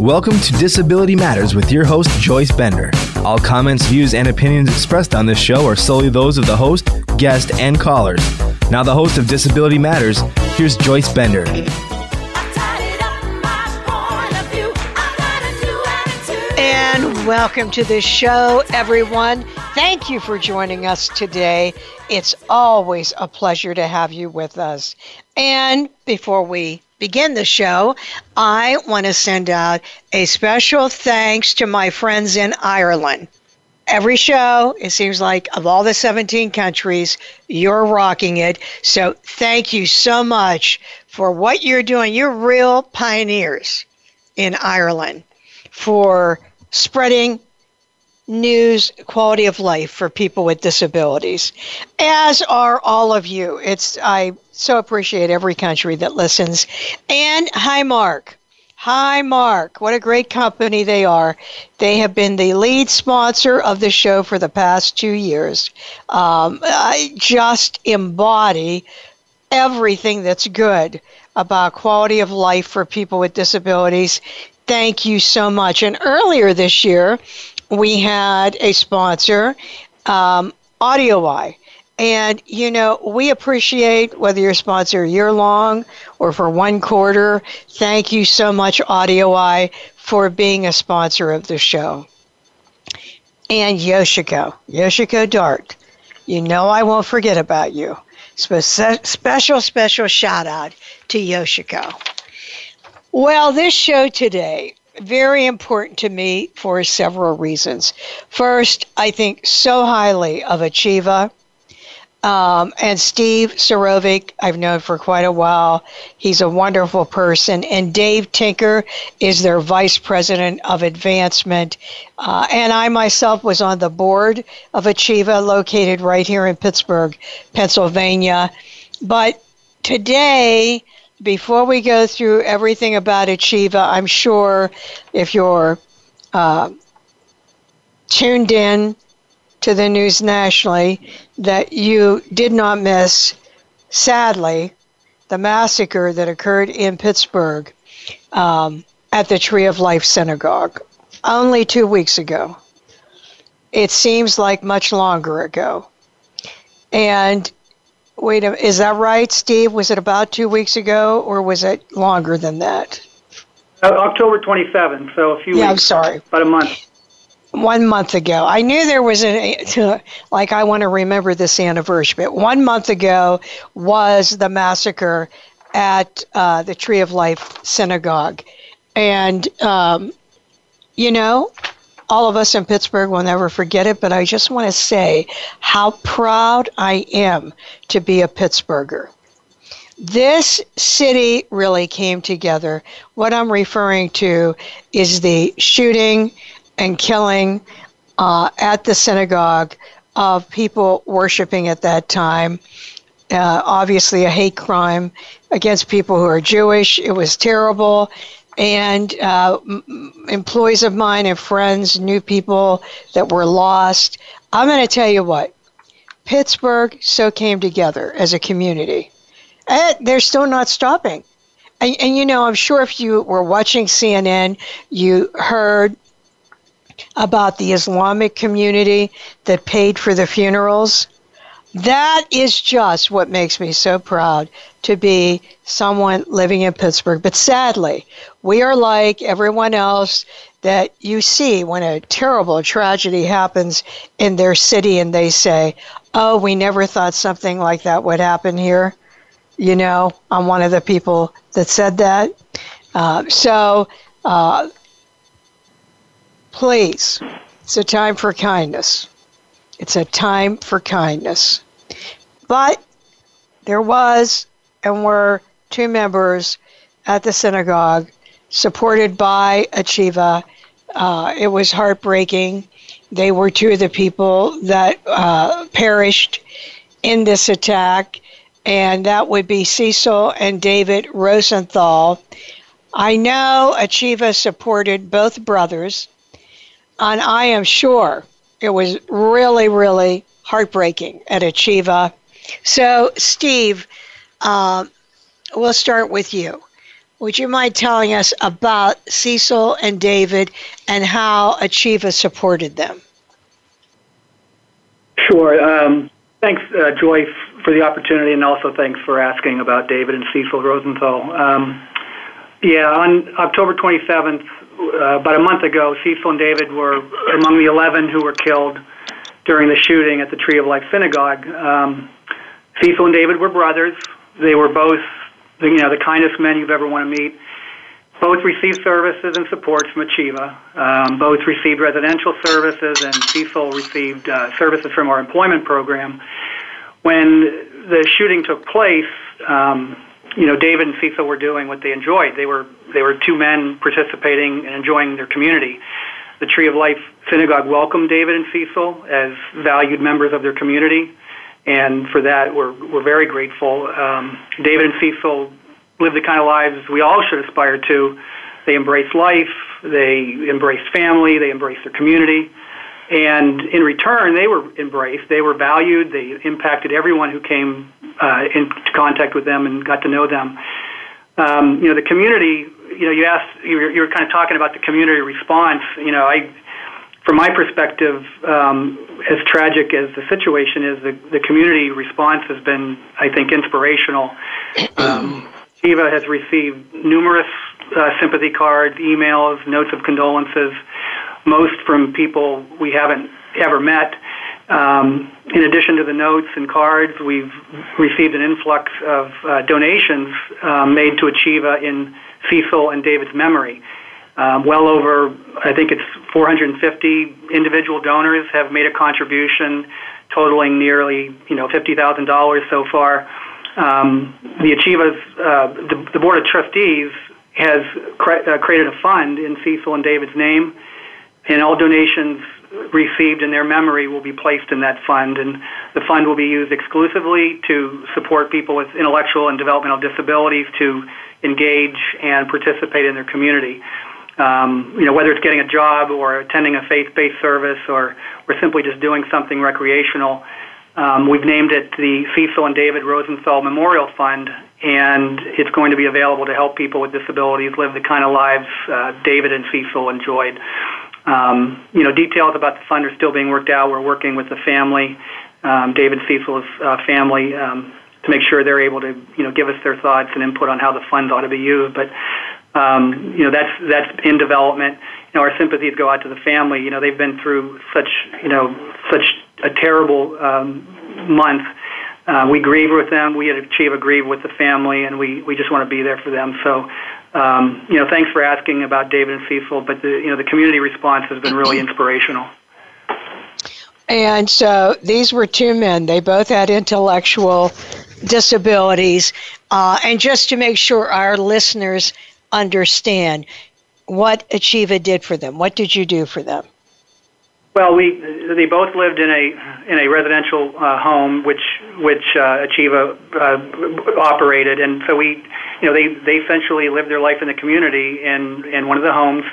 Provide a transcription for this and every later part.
Welcome to Disability Matters with your host, Joyce Bender. All comments, views, and opinions expressed on this show are solely those of the host, guest, and callers. Now, the host of Disability Matters, here's Joyce Bender. And welcome to the show, everyone. Thank you for joining us today. It's always a pleasure to have you with us. And before we begin the show, I want to send out a special thanks to my friends in Ireland. Every show, it seems like of all the 17 countries, you're rocking it. So thank you so much for what you're doing. You're real pioneers in Ireland for spreading news quality of life for people with disabilities as are all of you. It's i so appreciate every country that listens. And Highmark. hi mark. What a great company they are. They have been the lead sponsor of the show for the past two years. Um, i just embody everything that's good about quality of life for people with disabilities. Thank you so much. And earlier this year we had a sponsor, um, AudioEye. And, you know, we appreciate whether you're a sponsor year long or for one quarter. Thank you so much, AudioEye, for being a sponsor of the show. And Yoshiko, Yoshiko Dart. You know I won't forget about you. Spe- special, special shout out to Yoshiko. Well, this show today, very important to me for several reasons. First, I think so highly of Achieva. Um, and Steve Suroviec, I've known for quite a while. He's a wonderful person. And Dave Tinker is their vice president of advancement. Uh, and I myself was on the board of Achieva, located right here in Pittsburgh, Pennsylvania. But today, before we go through everything about Achieva, I'm sure if you're uh, tuned in to the news nationally, that you did not miss, sadly, the massacre that occurred in Pittsburgh um, at the Tree of Life Synagogue only two weeks ago. It seems like much longer ago. And Wait a is that right, Steve? Was it about two weeks ago, or was it longer than that? Uh, October 27th, so a few yeah, weeks. I'm sorry. About a month. One month ago. I knew there was a like, I want to remember this anniversary, but one month ago was the massacre at uh, the Tree of Life Synagogue. And, um, you know, all of us in Pittsburgh will never forget it, but I just want to say how proud I am to be a Pittsburgher. This city really came together. What I'm referring to is the shooting and killing uh, at the synagogue of people worshiping at that time. Uh, obviously, a hate crime against people who are Jewish. It was terrible and uh, employees of mine and friends knew people that were lost. I'm going to tell you what, Pittsburgh so came together as a community. And they're still not stopping. And, and you know, I'm sure if you were watching CNN, you heard about the Islamic community that paid for the funerals. That is just what makes me so proud to be someone living in Pittsburgh. But sadly, we are like everyone else that you see when a terrible tragedy happens in their city and they say, Oh, we never thought something like that would happen here. You know, I'm one of the people that said that. Uh, so uh, please, it's a time for kindness. It's a time for kindness. But there was and were two members at the synagogue supported by Achieva. Uh, it was heartbreaking. They were two of the people that uh, perished in this attack, and that would be Cecil and David Rosenthal. I know Achieva supported both brothers, and I am sure it was really, really heartbreaking at Achieva. So, Steve, uh, we'll start with you. Would you mind telling us about Cecil and David and how Achieva supported them? Sure. Um, thanks, uh, Joyce, for the opportunity, and also thanks for asking about David and Cecil Rosenthal. Um, yeah, on October 27th, uh, about a month ago, Cecil and David were among the 11 who were killed during the shooting at the Tree of Life Synagogue. Um, Cecil and David were brothers. They were both, you know, the kindest men you've ever want to meet. Both received services and support from Achieva. Um, both received residential services, and Cecil received uh, services from our employment program. When the shooting took place, um, you know, David and Cecil were doing what they enjoyed. They were they were two men participating and enjoying their community. The Tree of Life Synagogue welcomed David and Cecil as valued members of their community, and for that we're we're very grateful. Um, David and Cecil lived the kind of lives we all should aspire to. They embraced life, they embraced family, they embraced their community. And in return, they were embraced. They were valued. They impacted everyone who came uh, into contact with them and got to know them. Um, you know, the community. You know, you asked. You were, you were kind of talking about the community response. You know, I, from my perspective, um, as tragic as the situation is, the, the community response has been, I think, inspirational. Um, Eva has received numerous uh, sympathy cards, emails, notes of condolences most from people we haven't ever met. Um, in addition to the notes and cards, we've received an influx of uh, donations uh, made to Achieva in Cecil and David's memory. Um, well over, I think it's 450 individual donors have made a contribution, totaling nearly, you know, $50,000 so far. Um, the Achieva's, uh, the, the, board of trustees has cre- uh, created a fund in Cecil and David's name and all donations received in their memory will be placed in that fund, and the fund will be used exclusively to support people with intellectual and developmental disabilities to engage and participate in their community. Um, you know, whether it's getting a job or attending a faith-based service or, or simply just doing something recreational, um, we've named it the Cecil and David Rosenthal Memorial Fund, and it's going to be available to help people with disabilities live the kind of lives uh, David and Cecil enjoyed. Um, you know, details about the fund are still being worked out. We're working with the family, um, David Cecil's uh, family, um, to make sure they're able to, you know, give us their thoughts and input on how the funds ought to be used. But, um, you know, that's that's in development. You know, our sympathies go out to the family. You know, they've been through such, you know, such a terrible um, month. Uh, we grieve with them. We at Achieva grieve with the family, and we, we just want to be there for them. So um, you know, thanks for asking about David and Cecil, but the, you know, the community response has been really inspirational. And so these were two men. They both had intellectual disabilities. Uh, and just to make sure our listeners understand what Achieva did for them, what did you do for them? Well, we they both lived in a in a residential uh, home, which which uh, Achieva uh, operated, and so we, you know, they they essentially lived their life in the community in in one of the homes.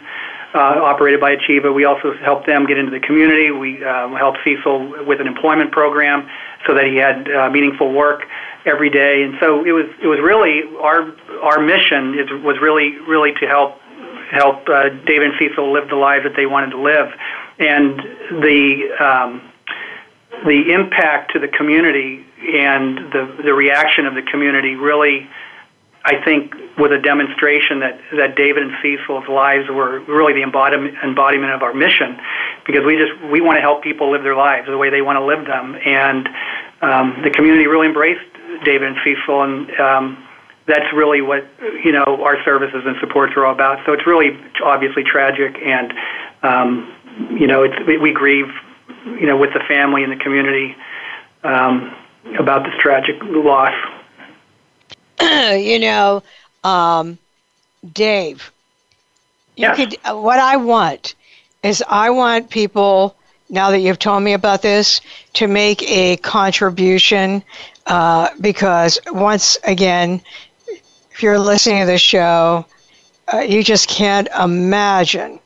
Uh, operated by Achieva. We also helped them get into the community. We uh, helped Cecil with an employment program so that he had uh, meaningful work every day. And so it was it was really our our mission is, was really really to help help uh, David and Cecil live the lives that they wanted to live and the um, the impact to the community and the the reaction of the community really, I think, was a demonstration that that David and Cecil's lives were really the embodiment embodiment of our mission, because we just we want to help people live their lives the way they want to live them, and um, the community really embraced David and Cecil and. Um, that's really what you know our services and supports are all about. So it's really obviously tragic, and um, you know, it's, we grieve, you know, with the family and the community um, about this tragic loss. you know, um, Dave, you yes. could. Uh, what I want is I want people. Now that you've told me about this, to make a contribution uh, because once again, if you're listening to this show, uh, you just can't imagine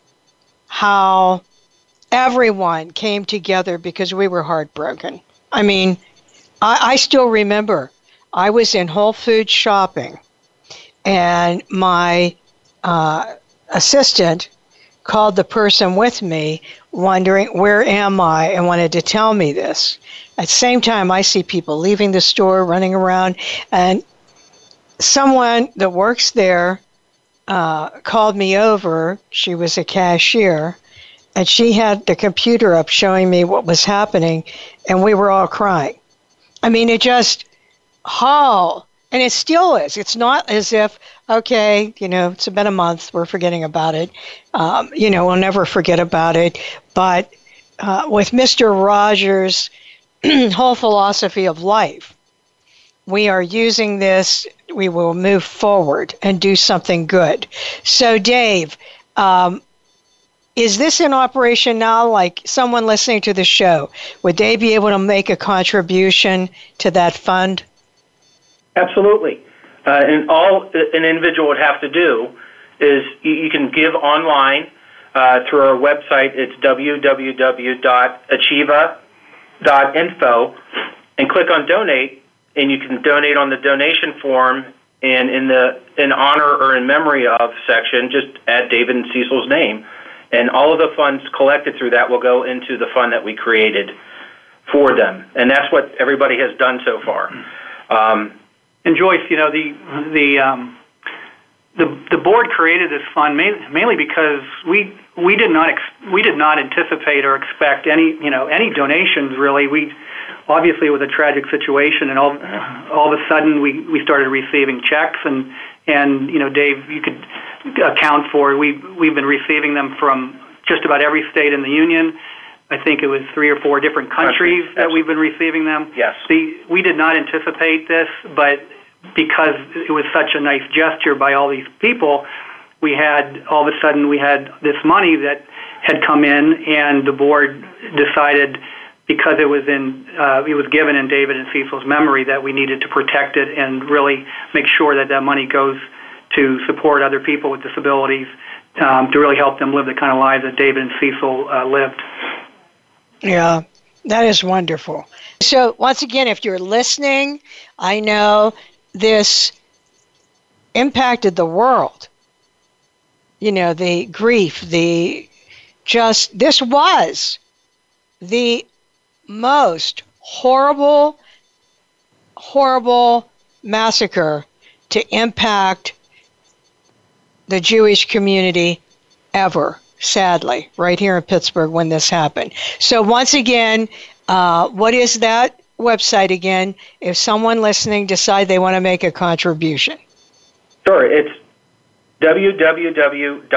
how everyone came together because we were heartbroken. I mean, I, I still remember I was in Whole Foods shopping and my uh, assistant called the person with me, wondering where am I, and wanted to tell me this. At the same time, I see people leaving the store, running around, and someone that works there uh, called me over. She was a cashier, and she had the computer up showing me what was happening, and we were all crying. I mean, it just, oh, and it still is. It's not as if, okay, you know, it's been a month, we're forgetting about it. Um, you know, we'll never forget about it. But uh, with Mr. Rogers' whole philosophy of life, we are using this, we will move forward and do something good. So, Dave, um, is this in operation now? Like someone listening to the show, would they be able to make a contribution to that fund? Absolutely. Uh, and all an individual would have to do is you, can give online uh, through our website. It's www.achieva.info and click on donate, and you can donate on the donation form. And in the in honor or in memory of section, just add David and Cecil's name, and all of the funds collected through that will go into the fund that we created for them. And that's what everybody has done so far. Um, and Joyce, you know the the um, the the board created this fund mainly because we we did not ex- we did not anticipate or expect any you know any donations really. We obviously it was a tragic situation, and all all of a sudden we we started receiving checks and and you know Dave, you could account for we we've been receiving them from just about every state in the union. I think it was three or four different countries that we've been receiving them. Yes. The, we did not anticipate this, but because it was such a nice gesture by all these people, we had all of a sudden we had this money that had come in, and the board decided because it was in uh, it was given in David and Cecil's memory that we needed to protect it and really make sure that that money goes to support other people with disabilities um, to really help them live the kind of lives that David and Cecil uh, lived. Yeah, that is wonderful. So, once again, if you're listening, I know this impacted the world. You know, the grief, the just, this was the most horrible, horrible massacre to impact the Jewish community ever sadly, right here in Pittsburgh when this happened. So, once again, uh, what is that website again if someone listening decide they want to make a contribution? Sure, it's www.achieva,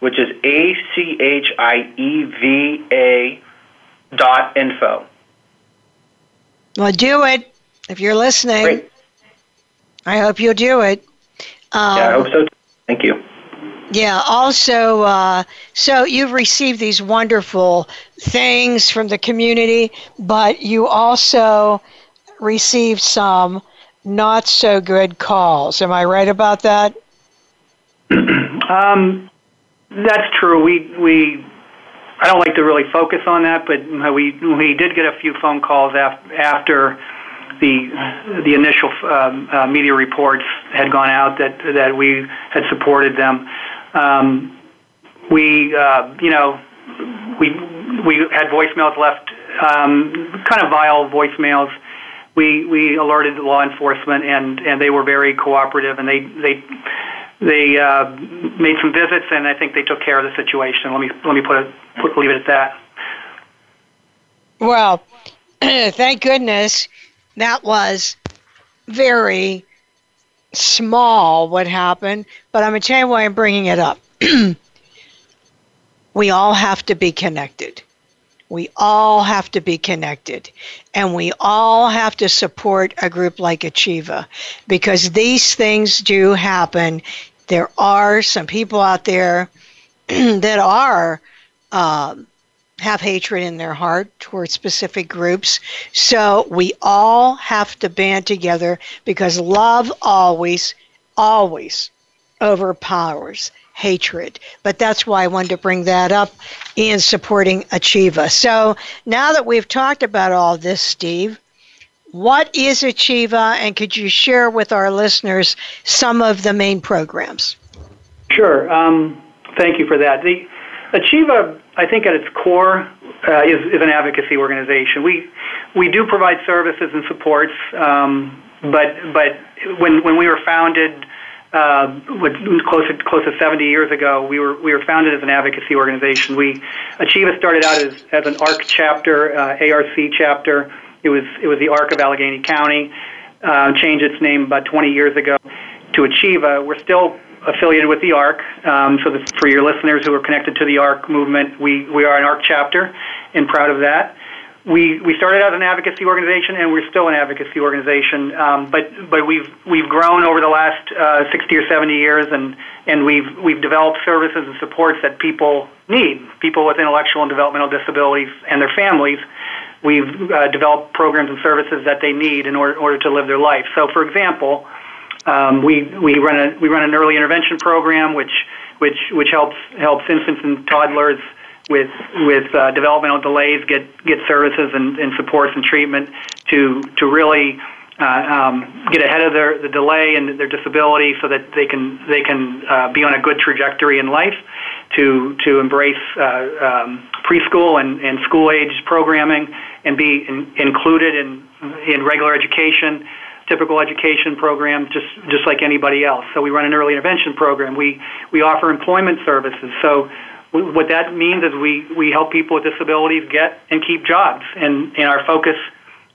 which is A C H I E V A dot info. Well, do it if you're listening. Great. I hope you'll do it. Um, yeah, I hope so. Thank you. Yeah, also, uh, so you've received these wonderful things from the community, but you also received some not so good calls. Am I right about that? um, that's true. We we I don't like to really focus on that, but we we did get a few phone calls af- after the the initial um, uh, media reports had gone out that that we had supported them. Um, we, uh, you know, we we had voicemails left, um, kind of vile voicemails. We we alerted law enforcement, and and they were very cooperative, and they they they uh, made some visits, and I think they took care of the situation. Let me let me put it put, leave it at that. Well, thank goodness that was very small what happened, but I'm going to tell you why I'm bringing it up. we all have to be connected. We all have to be connected. And we all have to support a group like Achieva because these things do happen. There are some people out there that are um, have hatred in their heart towards specific groups. So we all have to band together because love always, always overpowers hatred. But that's why I wanted to bring that up in supporting Achieva. So now that we've talked about all this, Steve, What is Achieva, and could you share with our listeners some of the main programs? Sure. Um, thank you for that. The Achieva, I think, at its core, uh, is, is an advocacy organization. We we do provide services and supports, um, but but when when we were founded. Uh, close to close to 70 years ago, we were we were founded as an advocacy organization. We Achieva started out as, as an ARC chapter, uh, ARC chapter. It was it was the ARC of Allegheny County. Uh, changed its name about 20 years ago to Achieva. We're still affiliated with the ARC. Um, so the, for your listeners who are connected to the ARC movement, we, we are an ARC chapter and proud of that. We, we started as an advocacy organization and we're still an advocacy organization, um, but, but we've, we've grown over the last uh, 60 or 70 years and, and we've, we've developed services and supports that people need, people with intellectual and developmental disabilities and their families. We've uh, developed programs and services that they need in order, order to live their life. So, for example, um, we we run a we run an early intervention program which which which helps helps infants and toddlers with with uh, developmental delays get get services and, and supports and treatment to to really uh, um, get ahead of their the delay and their disability so that they can they can uh, be on a good trajectory in life to to embrace uh, um, preschool and, and school age programming and be in, included in in regular education typical education program just just like anybody else. So we run an early intervention program. We we offer employment services. So what that means is we we help people with disabilities get and keep jobs, and and our focus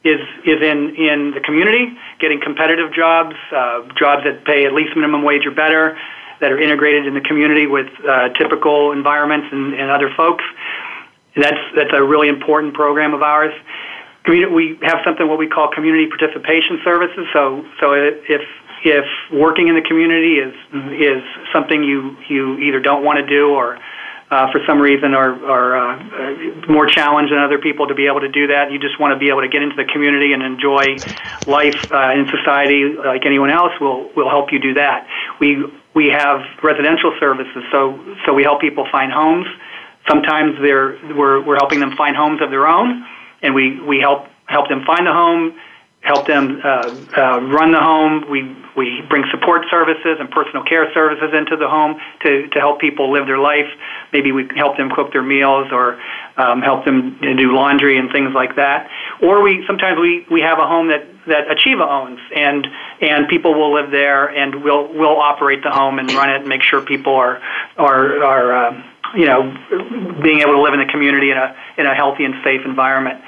is is in in the community, getting competitive jobs, uh, jobs that pay at least minimum wage or better, that are integrated in the community with uh, typical environments and, and other folks. And that's that's a really important program of ours we have something what we call community participation services. So, so if if working in the community is is something you you either don't want to do or uh, for some reason are are uh, more challenged than other people to be able to do that. You just want to be able to get into the community and enjoy life uh, in society like anyone else. We'll will help you do that. We we have residential services, so so we help people find homes. Sometimes they're we're we're helping them find homes of their own and we, we help help them find the home, help them uh, uh, run the home. We we bring support services and personal care services into the home to to help people live their life. Maybe we help them cook their meals or um, help them do laundry and things like that. Or we sometimes we we have a home that that Achieva owns and and people will live there and we'll we'll operate the home and run it and make sure people are are are. Um, you know, being able to live in the community in a in a healthy and safe environment.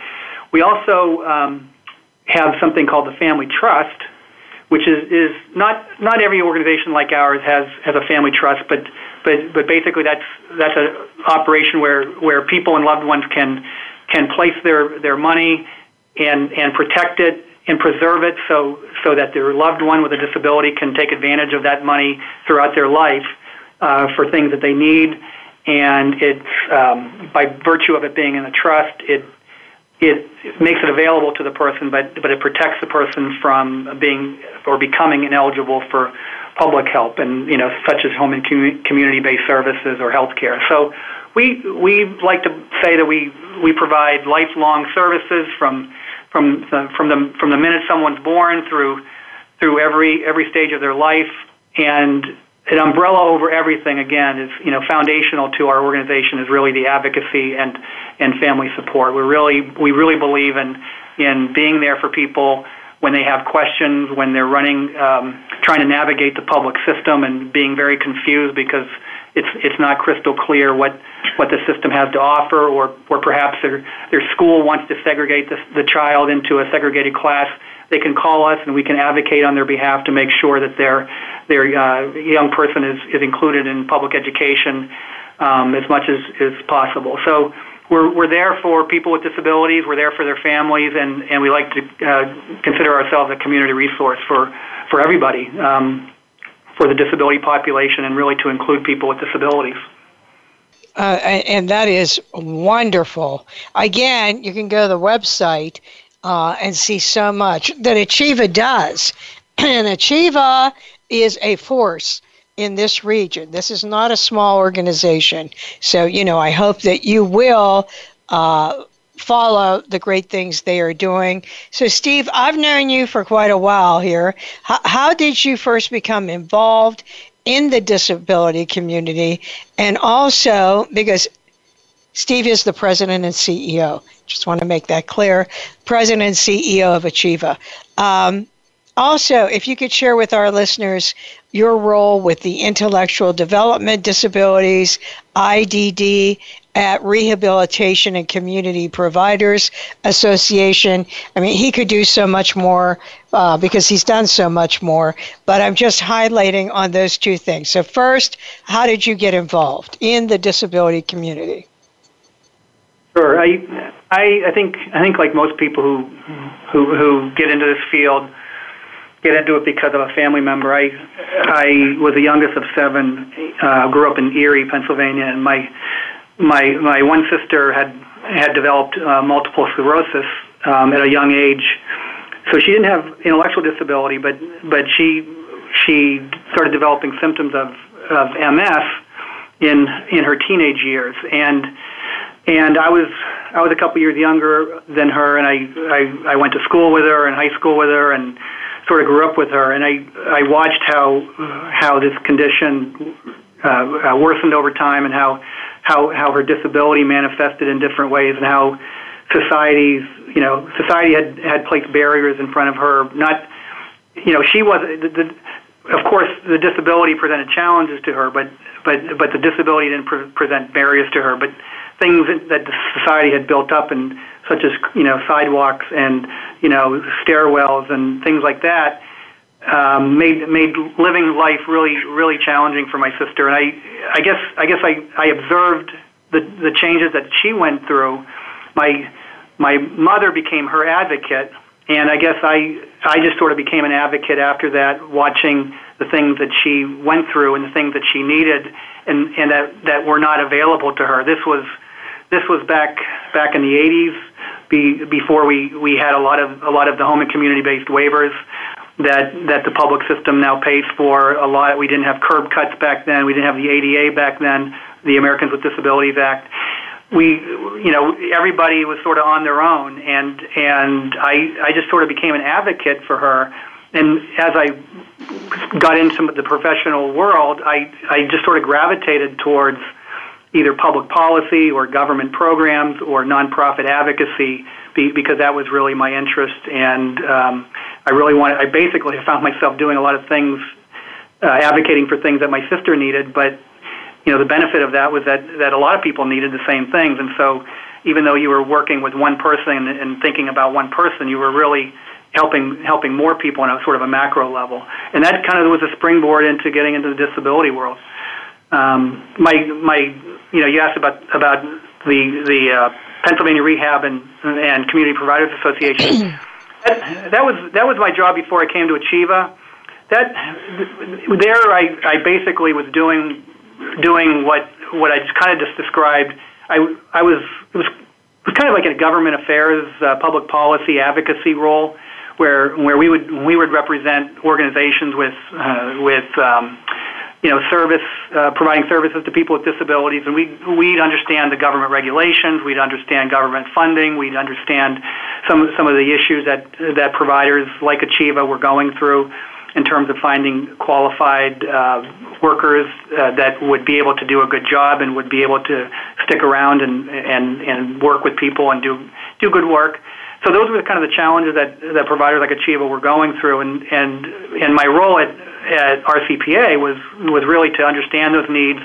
We also um, have something called the Family Trust, which is, is not not every organization like ours has has a family trust, but but but basically that's that's an operation where where people and loved ones can can place their their money and and protect it and preserve it so so that their loved one with a disability can take advantage of that money throughout their life uh, for things that they need and it's um, by virtue of it being in a trust, it it makes it available to the person, but but it protects the person from being or becoming ineligible for public help, and you know, such as home and community-based services or health care. So we we like to say that we we provide lifelong services from from the, from the from the minute someone's born through through every every stage of their life, and an umbrella over everything again is you know foundational to our organization is really the advocacy and and family support. We really we really believe in in being there for people when they have questions, when they're running, um, trying to navigate the public system and being very confused because it's it's not crystal clear what what the system has to offer, or or perhaps their their school wants to segregate the, the child into a segregated class they can call us and we can advocate on their behalf to make sure that their their uh, young person is, is included in public education um, as much as is possible. So we're, we're there for people with disabilities, we're there for their families, and, and we like to uh, consider ourselves a community resource for, for everybody, um, for the disability population, and really to include people with disabilities. Uh, and that is wonderful. Again, you can go to the website uh, and see so much that Achieva does. and Achieva is a force in this region. This is not a small organization. So, you know, I hope that you will uh, follow the great things they are doing. So, Steve, I've known you for quite a while here. How, how did you first become involved in the disability community? And also, because Steve is the president and CEO, just want to make that clear, president and CEO of Achieva. Um, also, if you could share with our listeners your role with the Intellectual Development Disabilities, IDD, at Rehabilitation and Community Providers Association. I mean, he could do so much more uh, because he's done so much more, but I'm just highlighting on those two things. So, first, how did you get involved in the disability community? Sure. I, I, I think I think like most people who, who who get into this field, get into it because of a family member. I I was the youngest of seven. Uh, grew up in Erie, Pennsylvania, and my my my one sister had had developed uh, multiple sclerosis um, at a young age. So she didn't have intellectual disability, but but she she started developing symptoms of of MS in in her teenage years, and and I was I was a couple years younger than her, and I I, I went to school with her and high school with her, and sort of grew up with her, and I I watched how how this condition uh, uh, worsened over time, and how how how her disability manifested in different ways, and how society's you know society had had placed barriers in front of her. Not you know she was the, the of course, the disability presented challenges to her, but but but the disability didn't pre- present barriers to her. But things that the society had built up, and such as you know sidewalks and you know stairwells and things like that, um, made made living life really really challenging for my sister. And I I guess I guess I I observed the the changes that she went through. My my mother became her advocate, and I guess I I just sort of became an advocate after that, watching the things that she went through and the things that she needed, and and that that were not available to her. This was this was back back in the 80s, be, before we, we had a lot of a lot of the home and community based waivers that that the public system now pays for. A lot we didn't have curb cuts back then. We didn't have the ADA back then, the Americans with Disabilities Act. We, you know, everybody was sort of on their own, and and I I just sort of became an advocate for her. And as I got into the professional world, I I just sort of gravitated towards either public policy or government programs or nonprofit advocacy be, because that was really my interest. And um, I really wanted I basically found myself doing a lot of things uh, advocating for things that my sister needed. But you know the benefit of that was that that a lot of people needed the same things. And so even though you were working with one person and thinking about one person you were really helping helping more people on a sort of a macro level. And that kind of was a springboard into getting into the disability world um, my my you know, you asked about about the the uh, Pennsylvania Rehab and and Community Providers Association. that, that was that was my job before I came to Achieva. That there, I I basically was doing doing what what I just kind of just described. I I was it was it was kind of like a government affairs, uh, public policy advocacy role, where where we would we would represent organizations with uh, with um, you know, service, uh, providing services to people with disabilities, and we'd, we'd understand the government regulations, we'd understand government funding, we'd understand some some of the issues that that providers like Achieva were going through in terms of finding qualified uh, workers uh, that would be able to do a good job and would be able to stick around and and and work with people and do do good work. So those were kind of the challenges that that providers like Achieva were going through, and and and my role at at RCPA was was really to understand those needs,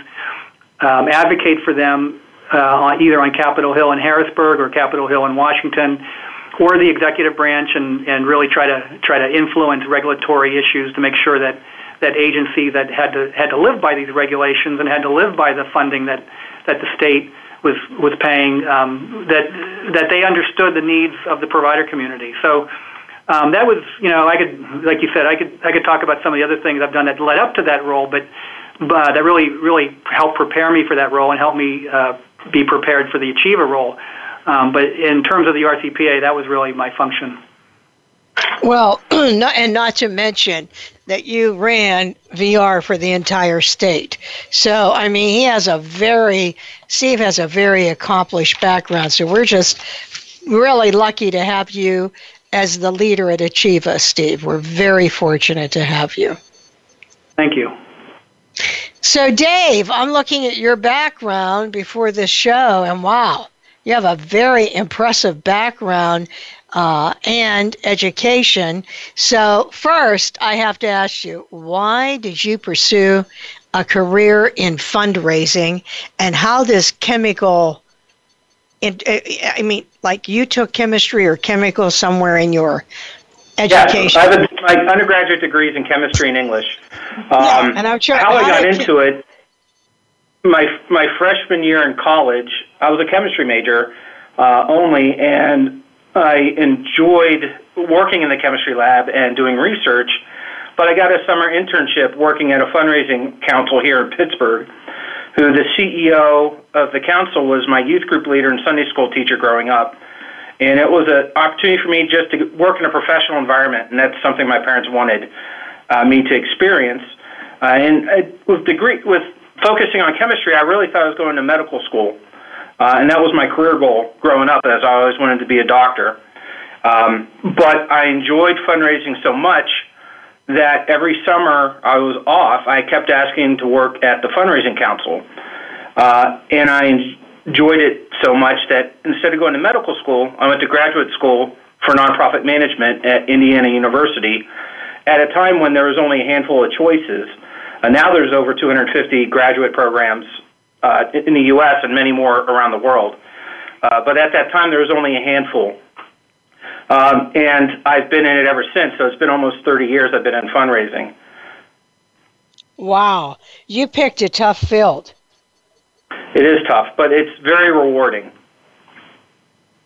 um, advocate for them uh, either on Capitol Hill in Harrisburg or Capitol Hill in Washington, or the executive branch, and, and really try to try to influence regulatory issues to make sure that that agencies that had to had to live by these regulations and had to live by the funding that that the state was was paying um, that that they understood the needs of the provider community. So um, that was, you know, I could, like you said, I could, I could talk about some of the other things I've done that led up to that role, but, but that really, really helped prepare me for that role and helped me uh, be prepared for the Achieva role. Um, but in terms of the RCPA, that was really my function. Well, not, and not to mention that you ran VR for the entire state. So, I mean, he has a very, Steve has a very accomplished background. So we're just really lucky to have you as the leader at Achieva, Steve. We're very fortunate to have you. Thank you. So, Dave, I'm looking at your background before this show, and wow, you have a very impressive background uh, and education. So, first, I have to ask you, why did you pursue a career in fundraising, and how does chemical I mean, like you took chemistry or chemical somewhere in your education. Yeah, I have my undergraduate degrees in chemistry and English. Um, yeah, and I'm sure how I got into it. My my freshman year in college, I was a chemistry major uh, only, and I enjoyed working in the chemistry lab and doing research. But I got a summer internship working at a fundraising council here in Pittsburgh who the CEO of the council was my youth group leader and Sunday school teacher growing up. And it was an opportunity for me just to work in a professional environment, and that's something my parents wanted uh, me to experience. Uh, and uh, with degree, with focusing on chemistry, I really thought I was going to medical school, uh, and that was my career goal growing up, as I always wanted to be a doctor. Um, but I enjoyed fundraising so much that every summer I was off, I kept asking to work at the fundraising council. Uh, and I enjoyed it so much that instead of going to medical school, I went to graduate school for nonprofit management at Indiana University at a time when there was only a handful of choices. Uh, now there's over 250 graduate programs in the U.S. and many more around the world. Uh, but at that time, there was only a handful. Um, and I've been in it ever since. So it's been almost 30 years I've been in fundraising. Wow. You picked a tough field. It is tough, but it's very rewarding.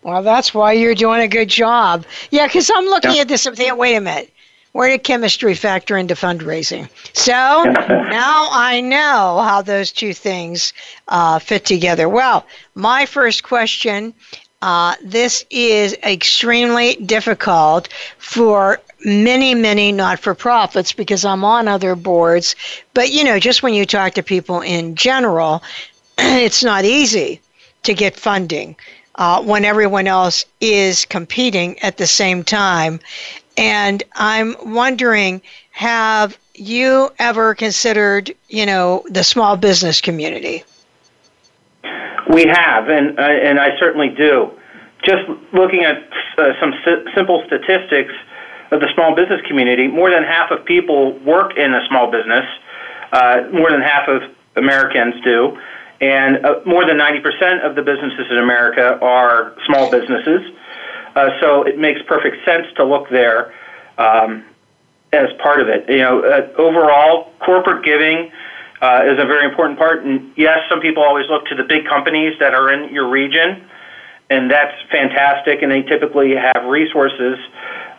Well, that's why you're doing a good job. Yeah, because I'm looking yeah. at this and thinking, wait a minute, where did chemistry factor into fundraising? So now I know how those two things uh, fit together. Well, my first question uh, this is extremely difficult for many, many not for profits because I'm on other boards. But, you know, just when you talk to people in general, it's not easy to get funding uh, when everyone else is competing at the same time. And I'm wondering have you ever considered, you know, the small business community? We have, and uh, and I certainly do. Just looking at uh, some si- simple statistics of the small business community, more than half of people work in a small business. Uh, more than half of Americans do, and uh, more than 90% of the businesses in America are small businesses. Uh, so it makes perfect sense to look there um, as part of it. You know, uh, overall, corporate giving uh, is a very important part. And yes, some people always look to the big companies that are in your region, and that's fantastic. And they typically have resources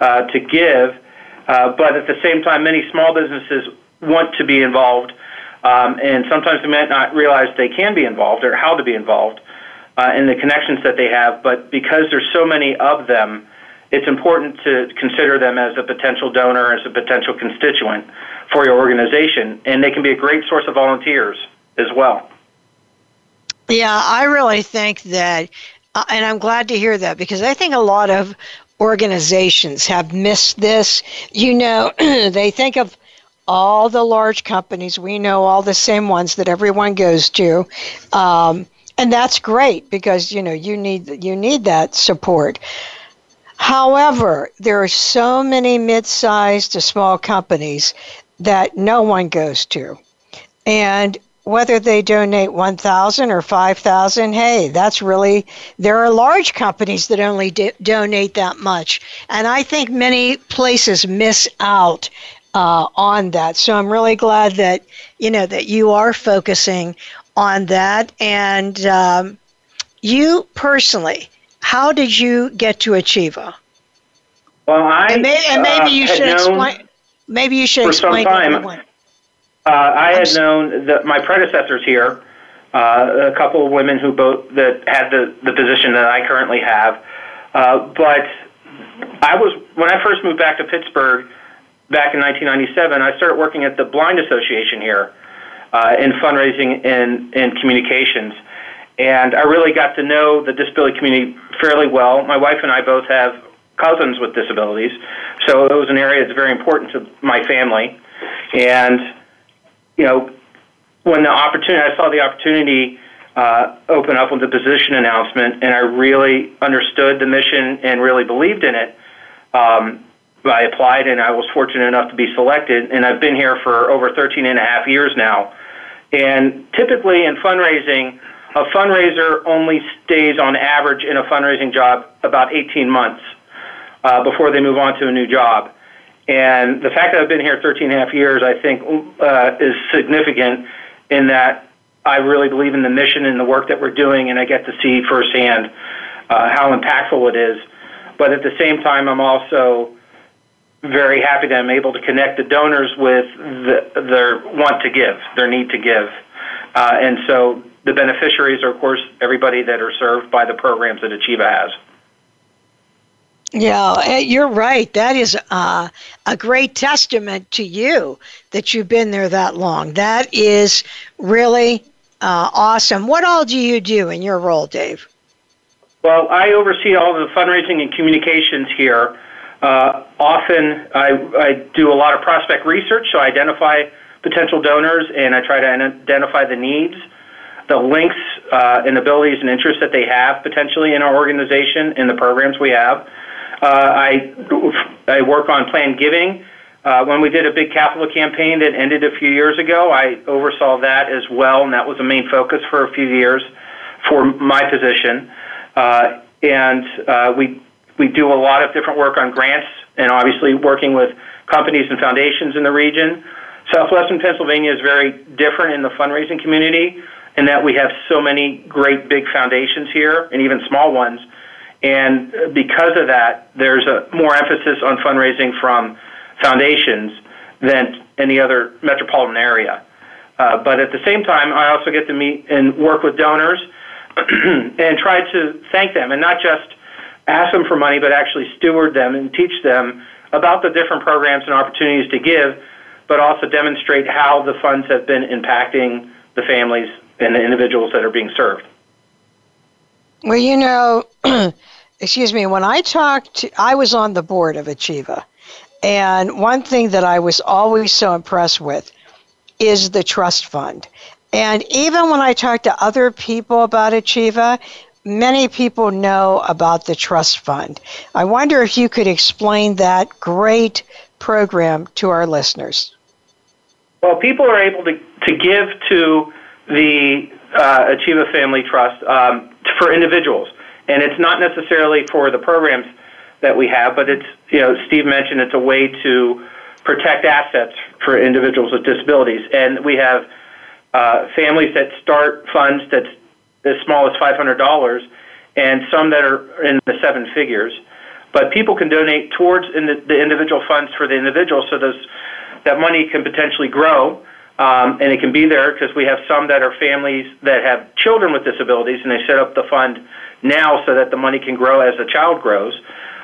uh, to give. Uh, but at the same time, many small businesses want to be involved, um, and sometimes they might not realize they can be involved or how to be involved uh, in the connections that they have. But because there's so many of them, it's important to consider them as a potential donor, as a potential constituent for your organization, and they can be a great source of volunteers as well. Yeah, I really think that, uh, and I'm glad to hear that because I think a lot of organizations have missed this. You know, they think of all the large companies. We know all the same ones that everyone goes to. Um, and that's great because you know you need you need that support. However, there are so many mid-sized to small companies that no one goes to. And whether they donate 1000 or 5000 hey that's really there are large companies that only do, donate that much and i think many places miss out uh, on that so i'm really glad that you know that you are focusing on that and um, you personally how did you get to Achieva? Well, I and, may, and maybe uh, you should explain. Maybe you should for explain. Some time, uh, I had known that my predecessors here, uh, a couple of women who both that had the the position that I currently have, uh, but I was when I first moved back to Pittsburgh back in 1997. I started working at the Blind Association here uh, in fundraising and and communications, and I really got to know the disability community fairly well. My wife and I both have cousins with disabilities, so it was an area that's very important to my family. And you know, when the opportunity, I saw the opportunity uh, open up with the position announcement, and I really understood the mission and really believed in it. Um, I applied, and I was fortunate enough to be selected, and I've been here for over 13 and a half years now. And typically in fundraising, a fundraiser only stays on average in a fundraising job about 18 months uh, before they move on to a new job. And the fact that I've been here 13 and a half years, I think, uh, is significant in that I really believe in the mission and the work that we're doing, and I get to see firsthand uh, how impactful it is. But at the same time, I'm also very happy that I'm able to connect the donors with the, their want to give, their need to give. Uh, and so the beneficiaries are, of course, everybody that are served by the programs that Achieva has. Yeah, eh, you're right. That is uh, a great testament to you that you've been there that long. That is really uh, awesome. What all do you do in your role, Dave? Well, I oversee all the fundraising and communications here. Uh, often, I, I do a lot of prospect research, so I identify potential donors and I try to identify the needs, the links, uh, and abilities and interests that they have potentially in our organization and the programs we have. Uh, I, I work on planned giving. Uh, when we did a big capital campaign that ended a few years ago, I oversaw that as well, and that was a main focus for a few years for my position. Uh, and uh, we we do a lot of different work on grants, and obviously working with companies and foundations in the region. Southwestern Pennsylvania is very different in the fundraising community in that we have so many great big foundations here, and even small ones and because of that, there's a more emphasis on fundraising from foundations than any other metropolitan area. Uh, but at the same time, I also get to meet and work with donors and try to thank them and not just ask them for money, but actually steward them and teach them about the different programs and opportunities to give, but also demonstrate how the funds have been impacting the families and the individuals that are being served. Well, you know, excuse me, when I talked, I was on the board of Achieva. And one thing that I was always so impressed with is the trust fund. And even when I talked to other people about Achieva, many people know about the trust fund. I wonder if you could explain that great program to our listeners. Well, people are able to, to give to the uh, Achieva Family Trust um, for individuals and it's not necessarily for the programs that we have, but it's you know Steve mentioned it's a way to protect assets for individuals with disabilities, and we have uh, families that start funds that's as small as five hundred dollars, and some that are in the seven figures. But people can donate towards in the, the individual funds for the individual, so those that money can potentially grow. Um, and it can be there because we have some that are families that have children with disabilities, and they set up the fund now so that the money can grow as the child grows,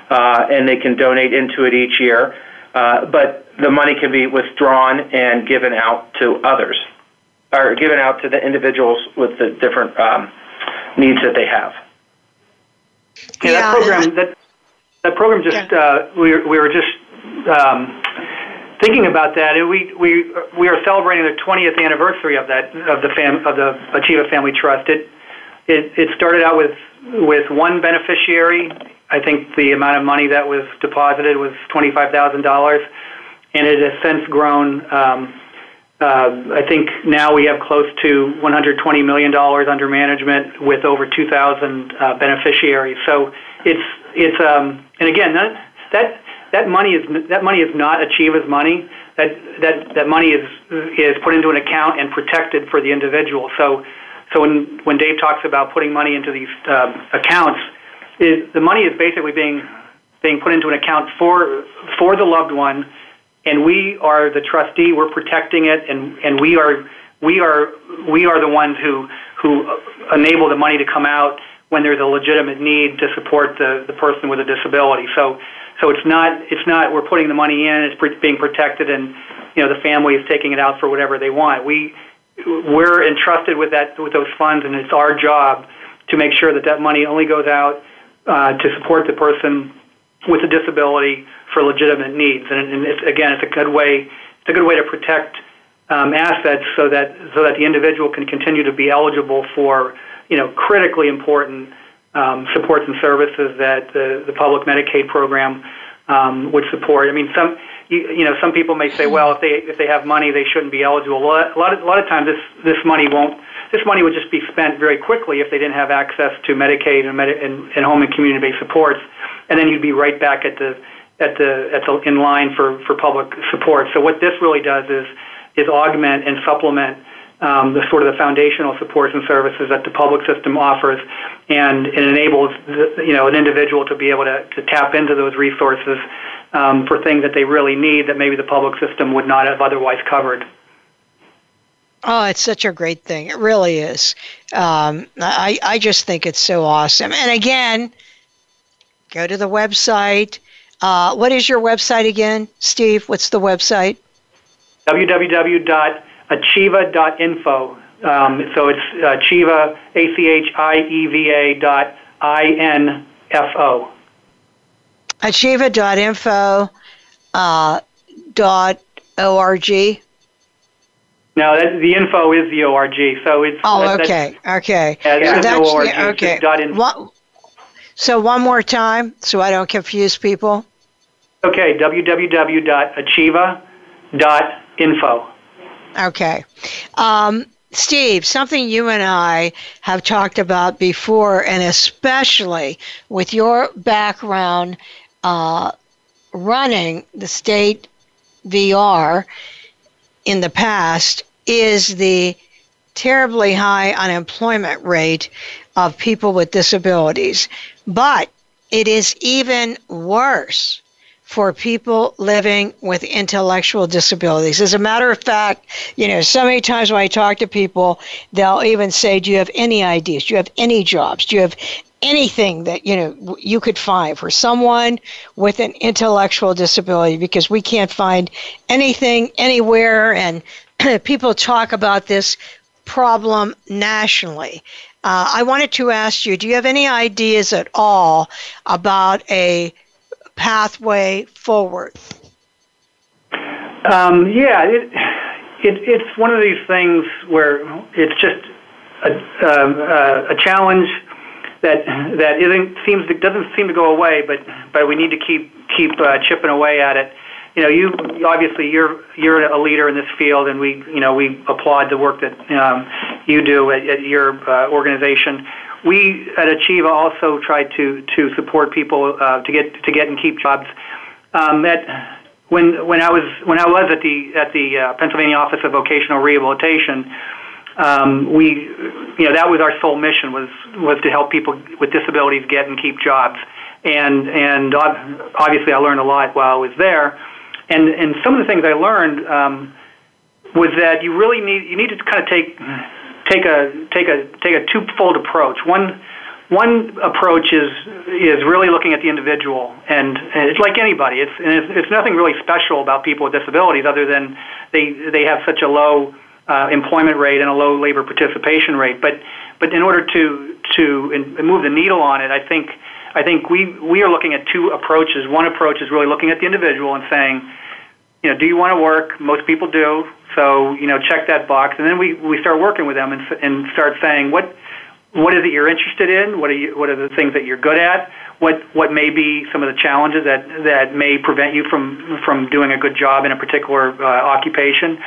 uh, and they can donate into it each year. Uh, but the money can be withdrawn and given out to others, or given out to the individuals with the different um, needs that they have. Yeah, yeah that program that that program just yeah. uh, we were, we were just um, thinking about that. We we we are celebrating the 20th anniversary of that of the fam of the Achieva Family Trust. It it, it started out with with one beneficiary. I think the amount of money that was deposited was twenty-five thousand dollars, and it has since grown. Um, uh, I think now we have close to $120 million under management with over 2,000 uh, beneficiaries. So it's it's um, and again that that that money is that money is not Achieva's money. That that that money is is put into an account and protected for the individual. So so when when Dave talks about putting money into these uh, accounts, the money is basically being being put into an account for for the loved one, and we are the trustee. We're protecting it, and we are we are we are the ones who who enable the money to come out when there's a legitimate need to support the person with a disability. So so it's not it's not we're putting the money in. It's being protected, and you know the family is taking it out for whatever they want. We we're entrusted with that with those funds, and it's our job to make sure that that money only goes out uh, to support the person with a disability for legitimate needs. And, and it's, again, it's a good way it's a good way to protect um, assets so that so that the individual can continue to be eligible for you know critically important um, supports and services that the, the public Medicaid program um, would support. I mean, some you, you know some people may say, well, if they if they have money, they shouldn't be eligible. Well, a lot of a lot of times this this money won't. This money would just be spent very quickly if they didn't have access to Medicaid and, Medi- and, and home and community-based supports, and then you'd be right back at the at the at the in line for for public support. So what this really does is is augment and supplement um, the sort of the foundational supports and services that the public system offers, and it enables the, you know an individual to be able to, to tap into those resources um, for things that they really need that maybe the public system would not have otherwise covered. Oh, it's such a great thing. It really is. Um, I, I just think it's so awesome. And again, go to the website. Uh, what is your website again, Steve? What's the website? www achieva.info. Um, so it's uh, Achieva, A C H I E V A dot I N F O. Achieva.info uh, dot O-R-G. No, that, the info is the org. So it's oh, that, okay, okay. Yeah, there's so no org. Yeah, okay. Dot info. One, so one more time, so I don't confuse people. Okay, www.achieva.info. Okay. Um, Steve, something you and I have talked about before, and especially with your background uh, running the state VR in the past, is the terribly high unemployment rate of people with disabilities. But it is even worse for people living with intellectual disabilities. As a matter of fact, you know, so many times when I talk to people, they'll even say, Do you have any ideas? Do you have any jobs? Do you have anything that you know you could find for someone with an intellectual disability because we can't find anything anywhere and people talk about this problem nationally uh, i wanted to ask you do you have any ideas at all about a pathway forward? Um, yeah, it, it, it's one of these things where it's just a, uh, a challenge that that isn't seems to, doesn't seem to go away, but but we need to keep keep uh, chipping away at it. You know, you obviously you're you're a leader in this field, and we you know we applaud the work that um, you do at, at your uh, organization we at Achieva also try to to support people uh, to get to get and keep jobs. Um, at, when when I was when I was at the at the uh, Pennsylvania Office of Vocational Rehabilitation, um, we you know that was our sole mission was was to help people with disabilities get and keep jobs. And and obviously I learned a lot while I was there. And and some of the things I learned um, was that you really need you need to kind of take take a take a take a twofold approach. One one approach is is really looking at the individual, and, and it's like anybody. It's, it's it's nothing really special about people with disabilities, other than they they have such a low uh, employment rate and a low labor participation rate. But but in order to to in, move the needle on it, I think I think we we are looking at two approaches. One approach is really looking at the individual and saying, you know, do you want to work? Most people do. So you know, check that box, and then we we start working with them and and start saying what what is it you're interested in? What are you what are the things that you're good at? What what may be some of the challenges that that may prevent you from from doing a good job in a particular uh, occupation?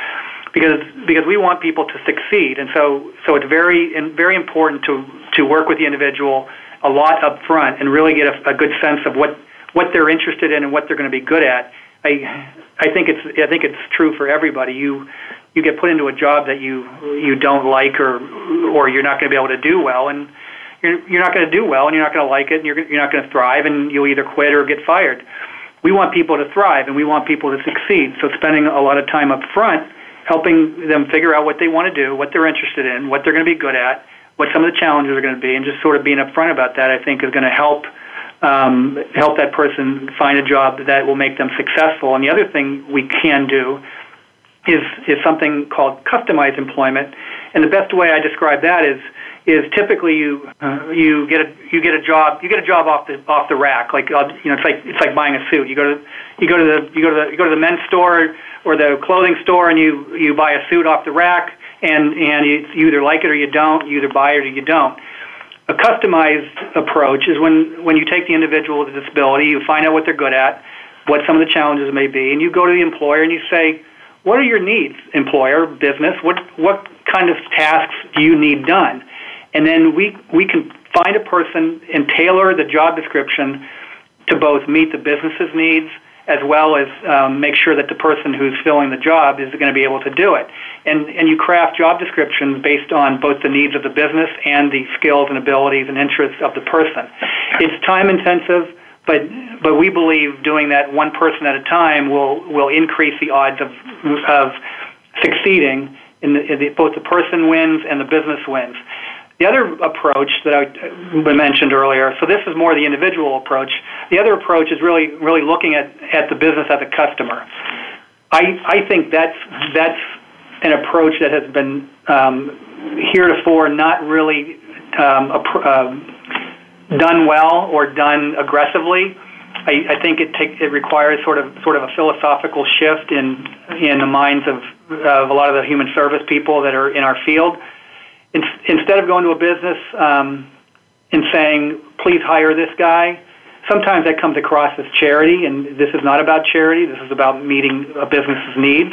Because because we want people to succeed, and so so it's very very important to to work with the individual a lot up front and really get a, a good sense of what what they're interested in and what they're going to be good at. I I think it's I think it's true for everybody. You you get put into a job that you you don't like or or you're not going to be able to do well and you're you're not going to do well and you're not going to like it and you're you're not going to thrive and you'll either quit or get fired. We want people to thrive and we want people to succeed. So spending a lot of time up front helping them figure out what they want to do, what they're interested in, what they're going to be good at, what some of the challenges are going to be, and just sort of being upfront about that, I think, is going to help um, help that person find a job that will make them successful. And the other thing we can do is is something called customized employment, and the best way I describe that is is typically you uh, you get a you get a job you get a job off the off the rack. Like uh, you know it's like it's like buying a suit. You go to you go to the you go to the you go to the men's store or the clothing store and you you buy a suit off the rack and and you, you either like it or you don't you either buy it or you don't. A customized approach is when when you take the individual with a disability you find out what they're good at what some of the challenges may be and you go to the employer and you say what are your needs employer business? What what kind of tasks do you need done? And then we we can find a person and tailor the job description to both meet the business's needs as well as um, make sure that the person who's filling the job is going to be able to do it. And and you craft job descriptions based on both the needs of the business and the skills and abilities and interests of the person. It's time intensive. But, but we believe doing that one person at a time will, will increase the odds of, of succeeding in, the, in the, both the person wins and the business wins. The other approach that I mentioned earlier, so this is more the individual approach. The other approach is really really looking at, at the business as a customer. I I think that's that's an approach that has been um, heretofore not really um, uh, done well or done aggressively. I, I think it take, it requires sort of sort of a philosophical shift in in the minds of of a lot of the human service people that are in our field in, instead of going to a business um, and saying, please hire this guy, sometimes that comes across as charity, and this is not about charity. This is about meeting a business's needs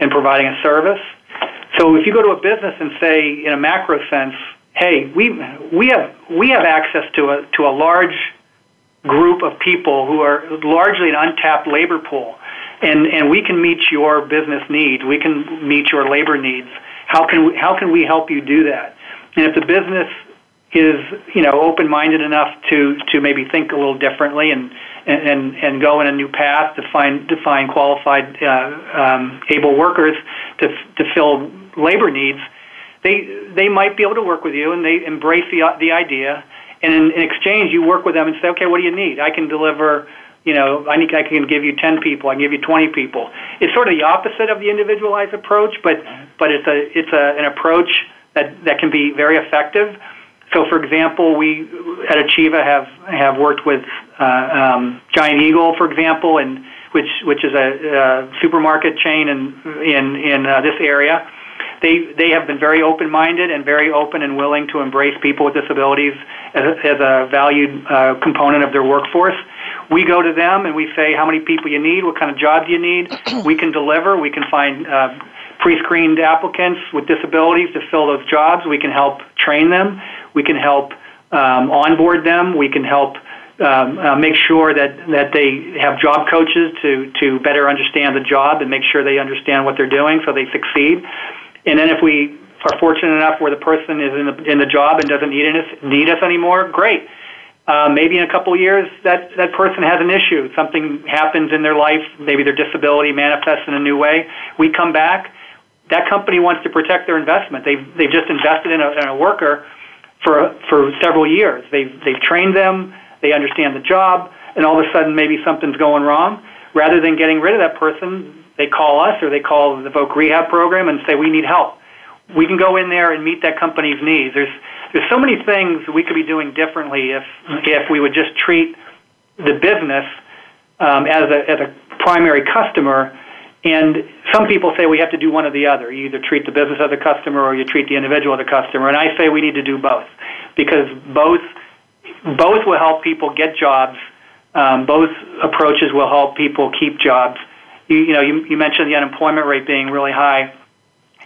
and providing a service. So if you go to a business and say, in a macro sense, hey, we, we, have, we have access to a, to a large group of people who are largely an untapped labor pool, and, and we can meet your business needs, we can meet your labor needs how can we, how can we help you do that? And if the business is you know open minded enough to to maybe think a little differently and and and go in a new path to find to find qualified uh, um, able workers to to fill labor needs, they they might be able to work with you and they embrace the the idea. And in, in exchange, you work with them and say, okay, what do you need? I can deliver you know, I, think I can give you 10 people, I can give you 20 people. It's sort of the opposite of the individualized approach, but, but it's, a, it's a, an approach that, that can be very effective. So, for example, we at Achieva have, have worked with uh, um, Giant Eagle, for example, and which, which is a, a supermarket chain in, in, in uh, this area. They, they have been very open minded and very open and willing to embrace people with disabilities as a, as a valued uh, component of their workforce we go to them and we say how many people you need, what kind of job do you need. we can deliver. We can find uh, pre-screened applicants with disabilities to fill those jobs. We can help train them. We can help um, onboard them. We can help um, uh, make sure that, that they have job coaches to, to better understand the job and make sure they understand what they're doing so they succeed. And then if we are fortunate enough where the person is in the, in the job and doesn't need us, need us anymore, great uh, maybe in a couple of years, that, that person has an issue. Something happens in their life. Maybe their disability manifests in a new way. We come back. That company wants to protect their investment. They've, they've just invested in a, in a worker for, for several years. They've, they've trained them. They understand the job. And all of a sudden, maybe something's going wrong. Rather than getting rid of that person, they call us or they call the Voc Rehab program and say, we need help. We can go in there and meet that company's needs. There's, there's so many things we could be doing differently if if we would just treat the business um, as a as a primary customer. And some people say we have to do one or the other. You either treat the business as a customer or you treat the individual as a customer. And I say we need to do both because both both will help people get jobs. Um, both approaches will help people keep jobs. You, you know, you, you mentioned the unemployment rate being really high.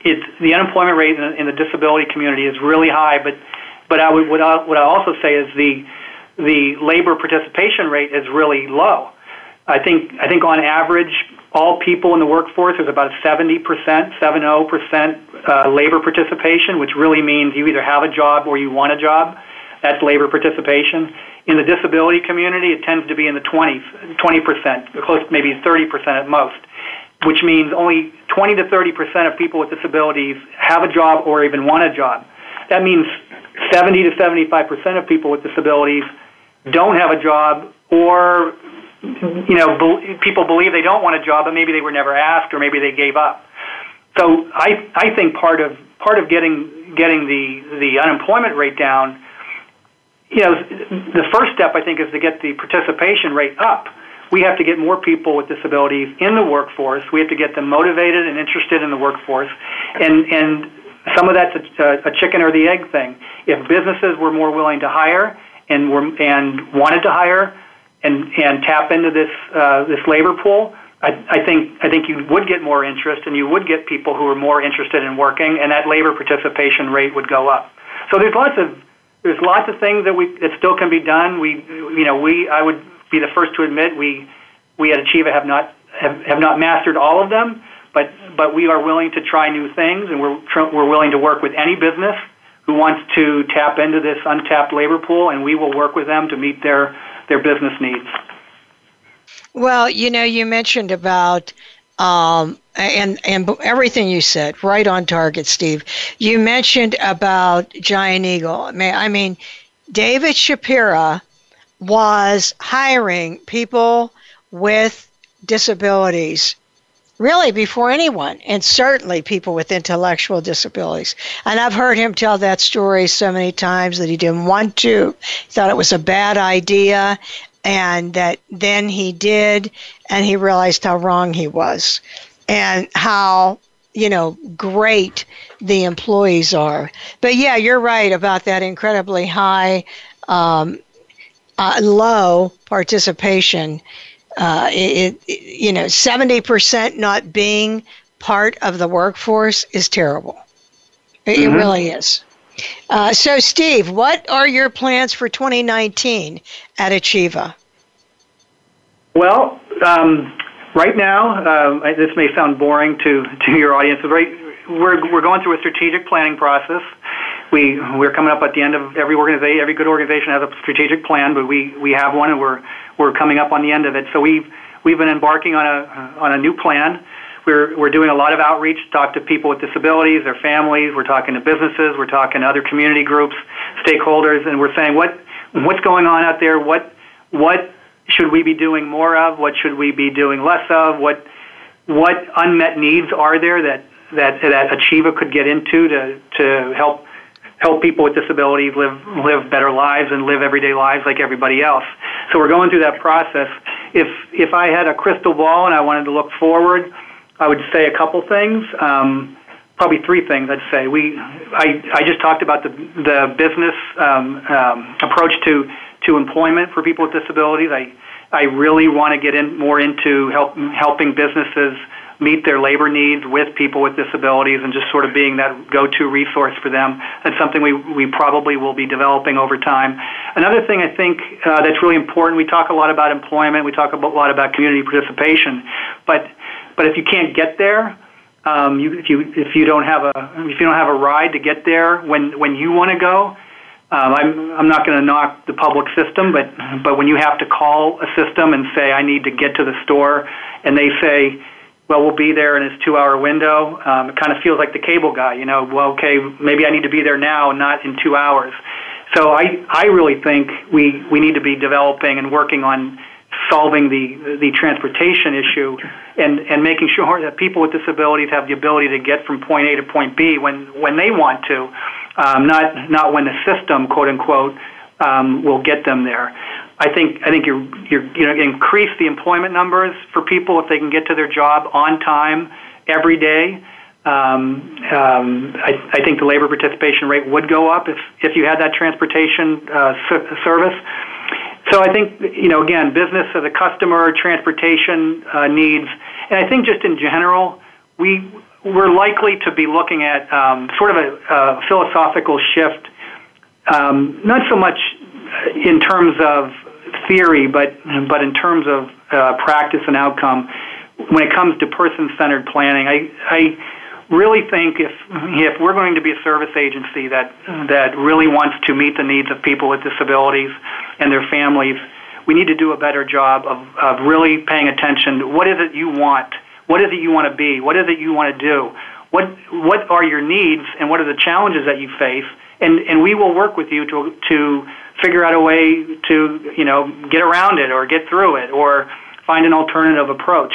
It's the unemployment rate in the, disability community is really high, but but I would, what, I, what I also say is the the labor participation rate is really low. I think I think on average, all people in the workforce is about 70 percent, 70 percent uh, labor participation, which really means you either have a job or you want a job. That's labor participation. In the disability community, it tends to be in the 20s, 20 percent, close maybe 30 percent at most, which means only 20 to 30 percent of people with disabilities have a job or even want a job. That means 70 to 75 percent of people with disabilities don't have a job or you know be, people believe they don't want a job but maybe they were never asked or maybe they gave up so I I think part of part of getting getting the the unemployment rate down, you know, the first step I think is to get the participation rate up. We have to get more people with disabilities in the workforce. We have to get them motivated and interested in the workforce, and and some of that's a, a chicken or the egg thing. If businesses were more willing to hire and were and wanted to hire and and tap into this uh, this labor pool, I, I think I think you would get more interest and you would get people who are more interested in working, and that labor participation rate would go up. So there's lots of there's lots of things that we that still can be done. We you know we I would be the first to admit we we at Achieva have not have, have not mastered all of them, but but we are willing to try new things, and we're we're willing to work with any business who wants to tap into this untapped labor pool, and we will work with them to meet their their business needs. Well, you know, you mentioned about um, and and everything you said right on target, Steve. You mentioned about Giant Eagle. I mean, David Shapira was hiring people with disabilities really before anyone, and certainly people with intellectual disabilities. And I've heard him tell that story so many times that he didn't want to, he thought it was a bad idea, and that then he did, and he realized how wrong he was, and how you know great the employees are. But yeah, you're right about that incredibly high, um, uh, low participation. Uh, it, it, you know, 70% not being part of the workforce is terrible. It, mm-hmm. it really is. Uh, so, Steve, what are your plans for 2019 at Achieva? Well, um, right now, uh, this may sound boring to, to your audience, but right, we're, we're going through a strategic planning process. We, we're coming up at the end of every organization, every good organization has a strategic plan, but we, we have one and we're, we're coming up on the end of it. So we've, we've been embarking on a, on a new plan we're, we're doing a lot of outreach talk to people with disabilities, their families. We're talking to businesses. We're talking to other community groups, stakeholders, and we're saying what what's going on out there. What what should we be doing more of? What should we be doing less of? What what unmet needs are there that that that Achieva could get into to to help help people with disabilities live live better lives and live everyday lives like everybody else. So we're going through that process. If if I had a crystal ball and I wanted to look forward, I would say a couple things. Um, probably three things. I'd say we. I, I just talked about the the business um, um, approach to to employment for people with disabilities. I I really want to get in more into help helping businesses meet their labor needs with people with disabilities and just sort of being that go-to resource for them. That's something we, we probably will be developing over time. Another thing I think uh, that's really important, we talk a lot about employment, we talk a lot about community participation, but but if you can't get there, um, you, if you if you don't have a if you don't have a ride to get there when when you want to go, um, I'm I'm not going to knock the public system, but but when you have to call a system and say I need to get to the store, and they say, well we'll be there in this two hour window, um, it kind of feels like the cable guy, you know. Well, okay, maybe I need to be there now, not in two hours. So I I really think we we need to be developing and working on solving the the transportation issue and and making sure that people with disabilities have the ability to get from point A to point B when when they want to, um, not not when the system quote unquote um, will get them there. I think I think you're you're you know increase the employment numbers for people if they can get to their job on time every day. Um, um, I, I think the labor participation rate would go up if if you had that transportation uh, service. So I think, you know, again, business as a customer, transportation uh, needs, and I think just in general, we we're likely to be looking at um, sort of a, a philosophical shift, um, not so much in terms of theory, but but in terms of uh, practice and outcome. When it comes to person-centered planning, I I really think if if we're going to be a service agency that that really wants to meet the needs of people with disabilities and their families, we need to do a better job of, of really paying attention. To what is it you want? What is it you want to be? What is it you want to do? What what are your needs and what are the challenges that you face? And and we will work with you to to figure out a way to you know get around it or get through it or find an alternative approach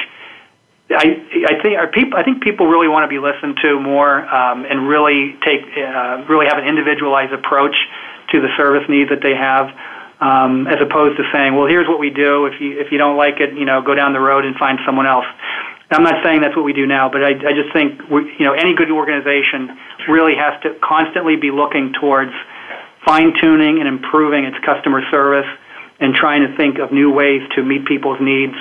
I, I think our people, I think people really want to be listened to more um, and really take uh, really have an individualized approach to the service needs that they have, um, as opposed to saying, "Well, here's what we do. If you if you don't like it, you know, go down the road and find someone else." I'm not saying that's what we do now, but I, I just think we, you know any good organization really has to constantly be looking towards fine tuning and improving its customer service and trying to think of new ways to meet people's needs.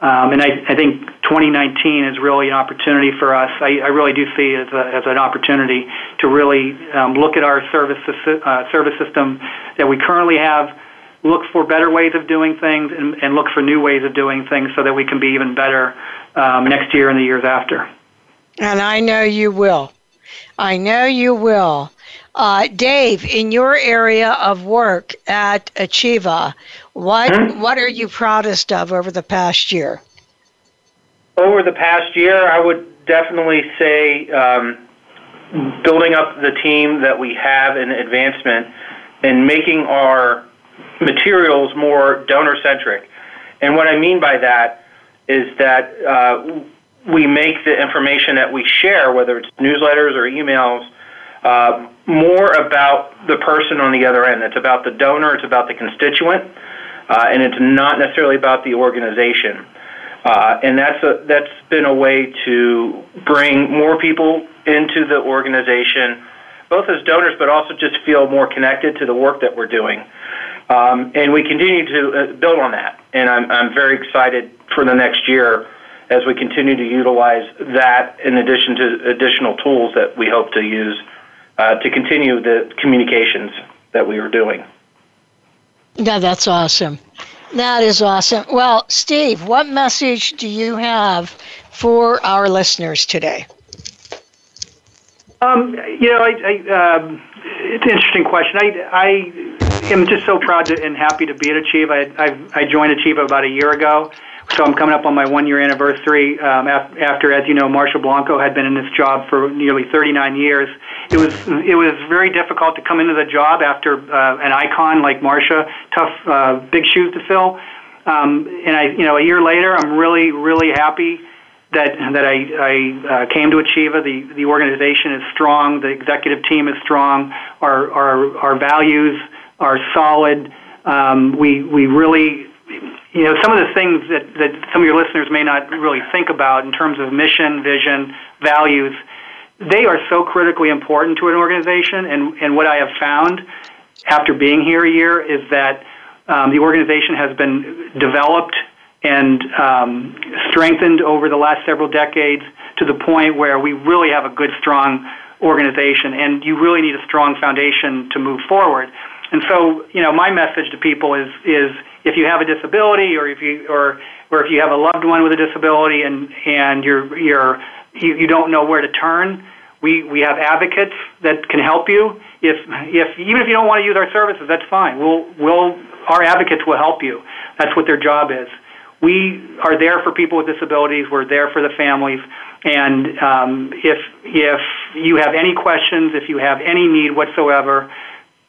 Um, and I, I think 2019 is really an opportunity for us. I, I really do see it as, a, as an opportunity to really um, look at our service uh, service system that we currently have, look for better ways of doing things, and, and look for new ways of doing things so that we can be even better um, next year and the years after. And I know you will. I know you will. Uh, Dave, in your area of work at Achieva, what hmm? what are you proudest of over the past year? Over the past year, I would definitely say um, building up the team that we have in advancement and making our materials more donor centric. And what I mean by that is that uh, we make the information that we share, whether it's newsletters or emails, uh, more about the person on the other end. It's about the donor, it's about the constituent, uh, and it's not necessarily about the organization. Uh, and that's a, that's been a way to bring more people into the organization, both as donors, but also just feel more connected to the work that we're doing. Um, and we continue to uh, build on that. And I'm, I'm very excited for the next year as we continue to utilize that in addition to additional tools that we hope to use uh, to continue the communications that we were doing. Yeah, that's awesome. That is awesome. Well, Steve, what message do you have for our listeners today? Um, you know, I, I, um, it's an interesting question. I, I am just so proud to, and happy to be at Achieva. I, I, I joined Achieva about a year ago, so I'm coming up on my one year anniversary um, after, as you know, Marsha Blanco had been in this job for nearly 39 years. It was it was very difficult to come into the job after uh, an icon like Marsha, tough, uh, big shoes to fill. Um, and I, you know, a year later, I'm really, really happy that that I, I uh, came to Achieva. The the organization is strong. The executive team is strong. Our our our values are solid. Um, we we really you know some of the things that, that some of your listeners may not really think about in terms of mission, vision, values, they are so critically important to an organization. And, and what I have found after being here a year is that um, the organization has been developed and um, strengthened over the last several decades to the point where we really have a good, strong organization, and you really need a strong foundation to move forward. And so, you know, my message to people is is if you have a disability or if you or or if you have a loved one with a disability and and you're you're you, you don't know where to turn, we we have advocates that can help you. If if even if you don't want to use our services, that's fine. We'll we'll our advocates will help you. That's what their job is. We are there for people with disabilities. We're there for the families. And um, if if you have any questions, if you have any need whatsoever,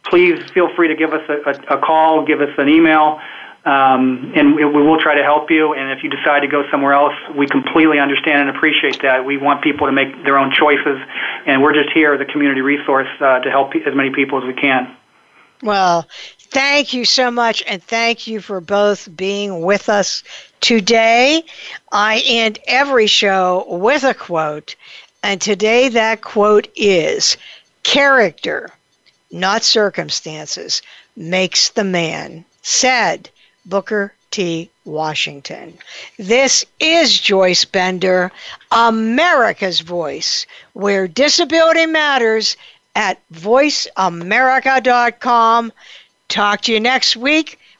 please feel free to give us a, a, a call, give us an email, um, and we, we will try to help you. And if you decide to go somewhere else, we completely understand and appreciate that. We want people to make their own choices, and we're just here as a community resource uh, to help as many people as we can. Well, thank you so much, and thank you for both being with us today. I end every show with a quote, and today that quote is Character not circumstances, makes the man, said Booker T. Washington. This is Joyce Bender, America's Voice, where disability matters at voiceamerica.com. Talk to you next week